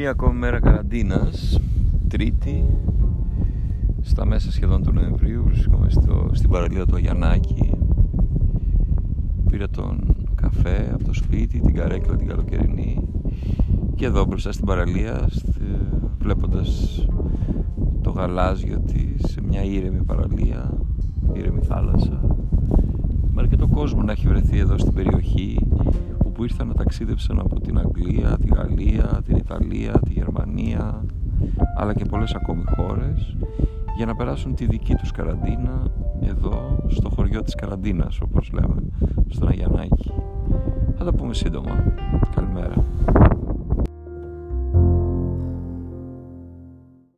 Μία ακόμη μέρα καραντίνας, τρίτη, στα μέσα σχεδόν του Νοεμβρίου, βρισκόμαι στο, στην παραλία του Αγιανάκη. Πήρα τον καφέ από το σπίτι, την καρέκλα την καλοκαιρινή και εδώ μπροστά στην παραλία, βλέποντας το γαλάζιο της σε μια ήρεμη παραλία, ήρεμη θάλασσα. Με αρκετό κόσμο να έχει βρεθεί εδώ στην περιοχή που ήρθαν να ταξίδεψαν από την Αγγλία, τη Γαλλία, την Ιταλία, τη Γερμανία αλλά και πολλές ακόμη χώρες για να περάσουν τη δική τους καραντίνα εδώ στο χωριό της καραντίνας όπως λέμε στον Αγιανάκη. Θα τα πούμε σύντομα. Καλημέρα